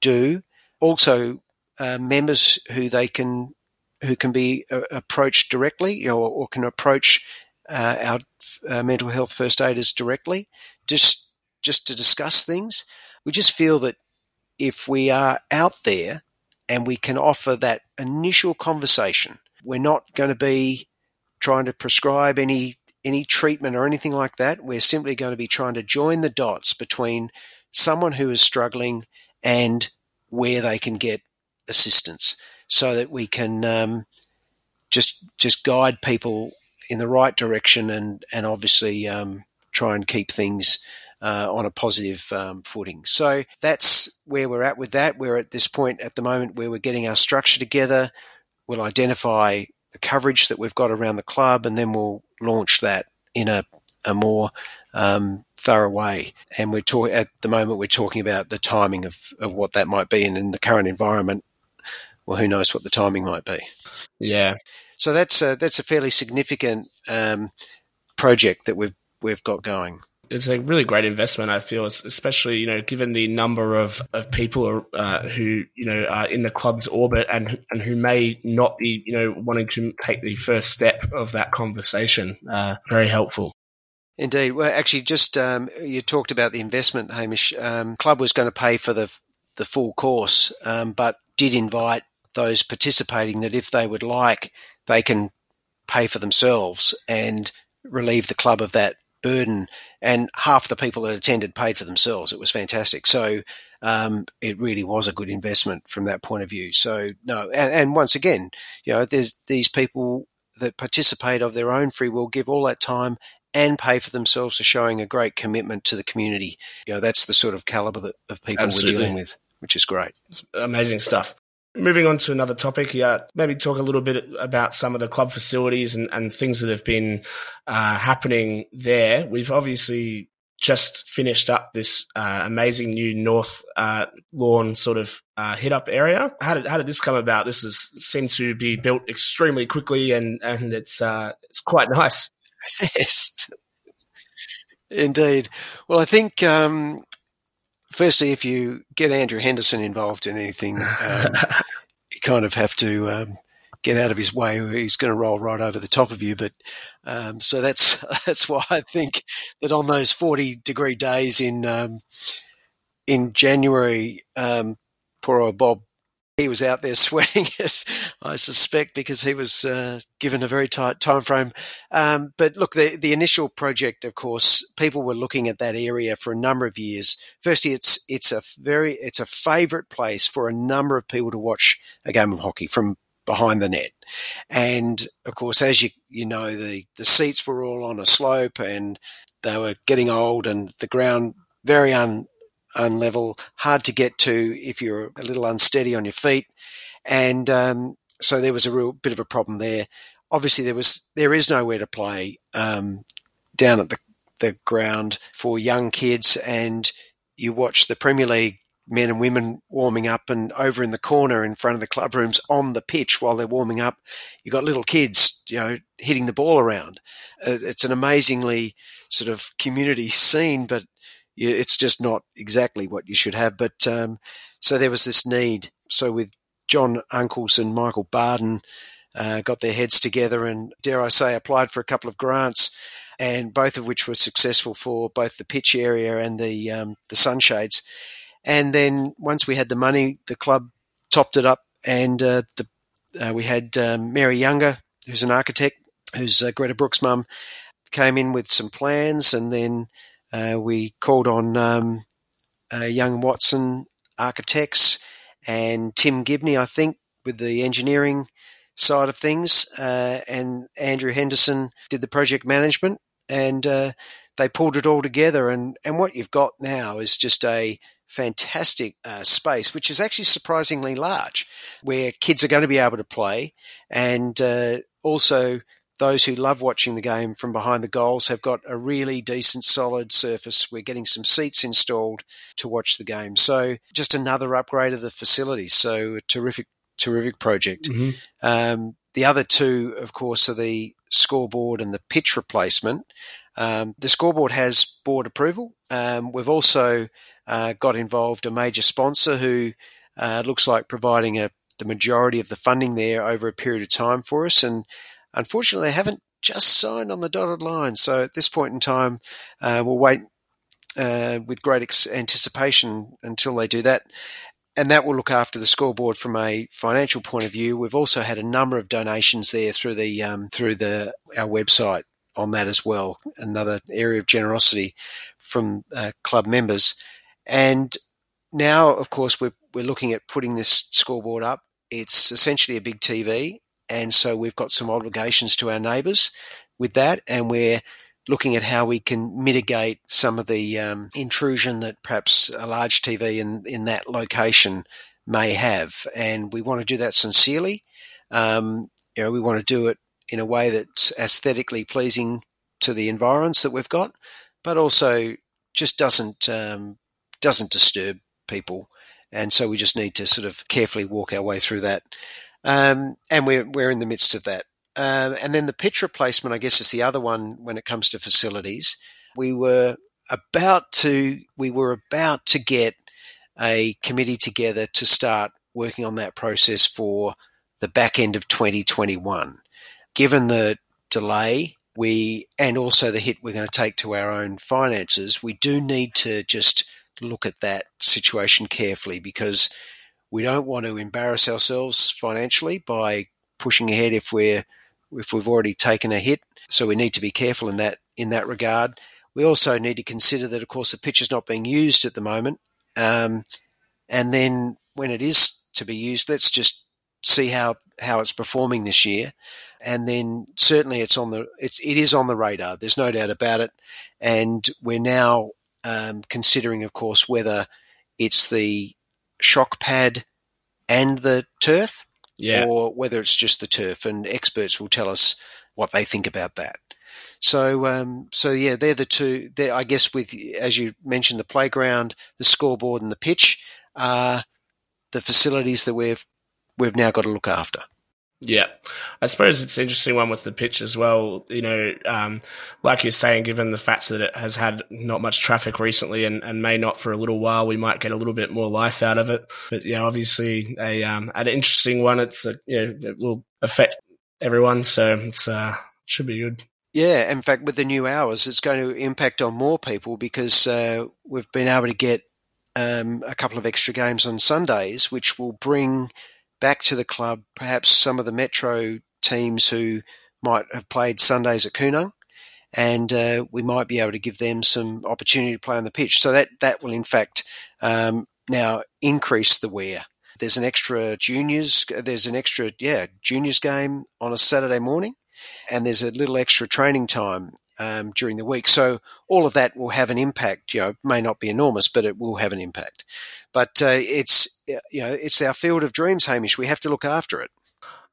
do. Also, uh, members who they can who can be uh, approached directly, or, or can approach uh, our uh, mental health first aiders directly, just just to discuss things. We just feel that if we are out there and we can offer that initial conversation, we're not going to be trying to prescribe any any treatment or anything like that. We're simply going to be trying to join the dots between someone who is struggling and where they can get assistance, so that we can um, just just guide people in the right direction and and obviously um, try and keep things uh, on a positive um, footing. So that's where we're at with that. We're at this point at the moment where we're getting our structure together. We'll identify the coverage that we've got around the club, and then we'll launch that in a, a more um, thorough way. And we're talking at the moment we're talking about the timing of, of what that might be, and in the current environment, well, who knows what the timing might be. Yeah. So that's a, that's a fairly significant um, project that we've we've got going it's a really great investment. I feel, especially you know, given the number of of people uh, who you know are in the club's orbit and and who may not be you know wanting to take the first step of that conversation. Uh, very helpful. Indeed. Well, actually, just um, you talked about the investment, Hamish. Um, club was going to pay for the the full course, um, but did invite those participating that if they would like, they can pay for themselves and relieve the club of that burden, and half the people that attended paid for themselves. It was fantastic. So um, it really was a good investment from that point of view. So no, and, and once again, you know, there's these people that participate of their own free will, give all that time and pay for themselves for showing a great commitment to the community. You know, that's the sort of caliber that, of people Absolutely. we're dealing with, which is great. It's amazing stuff. Moving on to another topic, yeah, maybe talk a little bit about some of the club facilities and, and things that have been uh, happening there. We've obviously just finished up this uh, amazing new North uh, Lawn sort of uh, hit up area. How did how did this come about? This is seemed to be built extremely quickly, and and it's uh, it's quite nice. Yes, indeed. Well, I think um, firstly, if you get Andrew Henderson involved in anything, um, you kind of have to um, get out of his way. He's going to roll right over the top of you. But um, so that's that's why I think that on those forty degree days in um, in January, um, poor old Bob he was out there sweating it, I suspect, because he was uh, given a very tight time frame. Um, but look, the the initial project, of course, people were looking at that area for a number of years. Firstly, it's it's a very it's a favourite place for a number of people to watch a game of hockey from behind the net. And of course, as you you know, the the seats were all on a slope and they were getting old, and the ground very un unlevel, hard to get to if you're a little unsteady on your feet, and um, so there was a real bit of a problem there. Obviously, there was there is nowhere to play um, down at the the ground for young kids, and you watch the Premier League men and women warming up, and over in the corner in front of the club rooms on the pitch while they're warming up, you got little kids, you know, hitting the ball around. Uh, it's an amazingly sort of community scene, but it's just not exactly what you should have. But um, so there was this need. So with John Uncles and Michael Barden uh, got their heads together and, dare I say, applied for a couple of grants, and both of which were successful for both the pitch area and the um, the sunshades. And then once we had the money, the club topped it up, and uh, the uh, we had um, Mary Younger, who's an architect, who's uh, Greta Brooks' mum, came in with some plans, and then uh, we called on um, uh, Young Watson Architects and Tim Gibney, I think, with the engineering side of things, uh, and Andrew Henderson did the project management, and uh, they pulled it all together. And, and what you've got now is just a fantastic uh, space, which is actually surprisingly large, where kids are going to be able to play, and uh, also those who love watching the game from behind the goals have got a really decent, solid surface. We're getting some seats installed to watch the game. So just another upgrade of the facilities. So a terrific, terrific project. Mm-hmm. Um, the other two, of course, are the scoreboard and the pitch replacement. Um, the scoreboard has board approval. Um, we've also uh, got involved a major sponsor who uh, looks like providing a, the majority of the funding there over a period of time for us. And Unfortunately, they haven't just signed on the dotted line. So at this point in time, uh, we'll wait uh, with great ex- anticipation until they do that. And that will look after the scoreboard from a financial point of view. We've also had a number of donations there through the um, through the our website on that as well. Another area of generosity from uh, club members. And now, of course, we're we're looking at putting this scoreboard up. It's essentially a big TV and so we've got some obligations to our neighbours with that, and we're looking at how we can mitigate some of the um, intrusion that perhaps a large TV in, in that location may have. And we want to do that sincerely. Um, you know, we want to do it in a way that's aesthetically pleasing to the environs that we've got, but also just doesn't um, doesn't disturb people. And so we just need to sort of carefully walk our way through that. Um, and we're, we're in the midst of that. Uh, and then the pitch replacement, I guess, is the other one when it comes to facilities. We were about to we were about to get a committee together to start working on that process for the back end of 2021. Given the delay, we and also the hit we're going to take to our own finances, we do need to just look at that situation carefully because we don't want to embarrass ourselves financially by pushing ahead if we're if we've already taken a hit. So we need to be careful in that in that regard. We also need to consider that, of course, the pitch is not being used at the moment. Um, and then when it is to be used, let's just see how how it's performing this year. And then certainly it's on the it's it is on the radar. There's no doubt about it. And we're now um, considering, of course, whether it's the shock pad and the turf, yeah. or whether it's just the turf. And experts will tell us what they think about that. So, um, so yeah, they're the two. They're, I guess, with as you mentioned, the playground, the scoreboard, and the pitch are the facilities that we've we've now got to look after. Yeah, I suppose it's an interesting one with the pitch as well. You know, um, like you're saying, given the fact that it has had not much traffic recently and, and may not for a little while, we might get a little bit more life out of it. But yeah, obviously a um, an interesting one. It's a, you know, it will affect everyone, so it's uh, should be good. Yeah, in fact, with the new hours, it's going to impact on more people because uh, we've been able to get um, a couple of extra games on Sundays, which will bring back to the club perhaps some of the Metro teams who might have played Sundays at Koonung, and uh, we might be able to give them some opportunity to play on the pitch. So that that will in fact um, now increase the wear. There's an extra juniors. There's an extra yeah juniors game on a Saturday morning, and there's a little extra training time um, during the week. So all of that will have an impact. You know, may not be enormous, but it will have an impact. But uh, it's you know it's our field of dreams, Hamish. We have to look after it.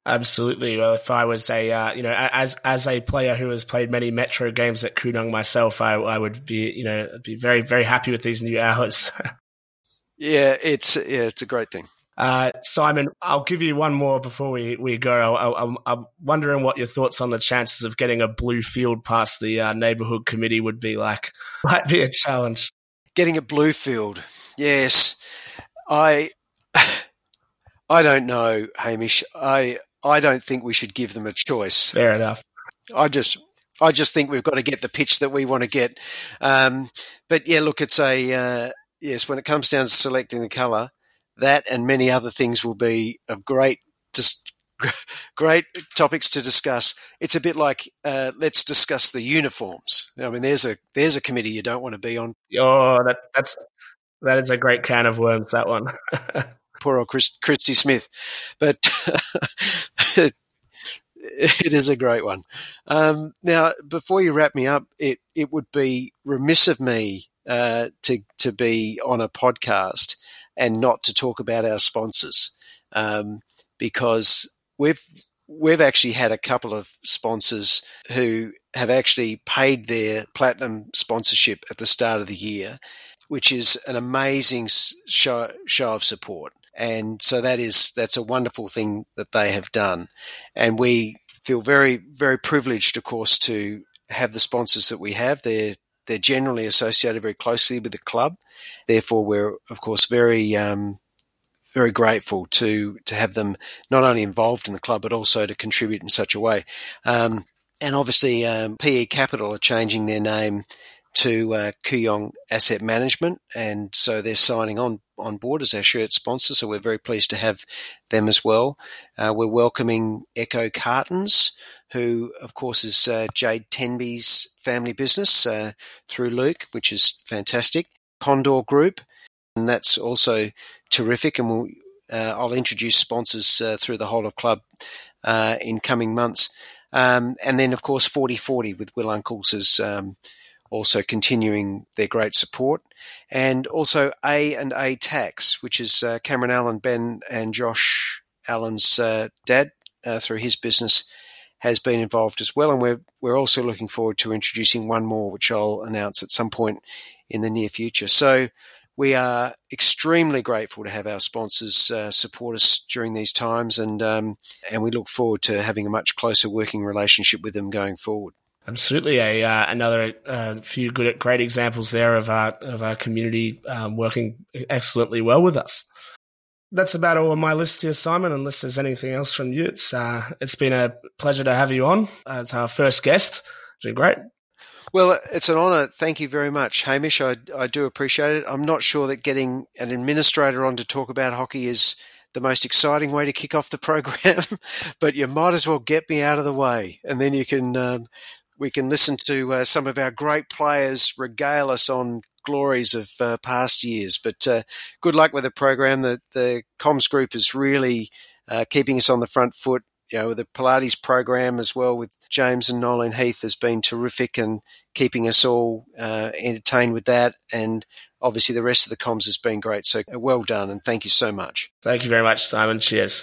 Absolutely. Well, if I was a, uh, you know, as as a player who has played many Metro games at Koonung myself, I, I would be, you know, be very very happy with these new hours. yeah, it's yeah, it's a great thing. Uh, Simon, I'll give you one more before we, we go. I, am wondering what your thoughts on the chances of getting a blue field past the uh, neighbourhood committee would be like. Might be a challenge. Getting a blue field, yes. I I don't know, Hamish. I I don't think we should give them a choice. Fair enough. I just I just think we've got to get the pitch that we want to get. Um, but yeah, look, it's a uh, yes. When it comes down to selecting the colour, that and many other things will be of great just great topics to discuss. It's a bit like uh, let's discuss the uniforms. I mean, there's a there's a committee you don't want to be on. Oh, that that's that is a great can of worms. That one. Poor old Chris, Christy Smith, but it, it is a great one. Um, now, before you wrap me up, it it would be remiss of me uh, to to be on a podcast and not to talk about our sponsors um, because we've we've actually had a couple of sponsors who have actually paid their platinum sponsorship at the start of the year, which is an amazing show, show of support. And so that is that's a wonderful thing that they have done, and we feel very very privileged, of course, to have the sponsors that we have. They're they're generally associated very closely with the club. Therefore, we're of course very um, very grateful to to have them not only involved in the club but also to contribute in such a way. Um, and obviously, um, PE Capital are changing their name to uh, Kooyong Asset Management, and so they're signing on on board as our shirt sponsor. So we're very pleased to have them as well. Uh, we're welcoming Echo Cartons, who of course is uh, Jade Tenby's family business uh, through Luke, which is fantastic. Condor Group, and that's also terrific. And we'll, uh, I'll introduce sponsors uh, through the whole of club uh, in coming months. Um, and then, of course, 4040 with Will Uncles as um, also continuing their great support. And also A and A Tax, which is uh, Cameron Allen, Ben and Josh Allen's uh, dad uh, through his business has been involved as well. And we're, we're also looking forward to introducing one more, which I'll announce at some point in the near future. So we are extremely grateful to have our sponsors uh, support us during these times, and um, and we look forward to having a much closer working relationship with them going forward. Absolutely, a uh, another uh, few good, great examples there of our of our community um, working excellently well with us. That's about all on my list here, Simon. Unless there's anything else from you, it's uh, it's been a pleasure to have you on. it's our first guest. It's been great. Well, it's an honour. Thank you very much, Hamish. I, I do appreciate it. I'm not sure that getting an administrator on to talk about hockey is the most exciting way to kick off the program, but you might as well get me out of the way, and then you can um, we can listen to uh, some of our great players regale us on glories of uh, past years. But uh, good luck with the program. The the comms group is really uh, keeping us on the front foot you know, the Pilates program as well with James and Nolan Heath has been terrific and keeping us all uh, entertained with that. And obviously, the rest of the comms has been great. So well done, and thank you so much. Thank you very much, Simon. Cheers.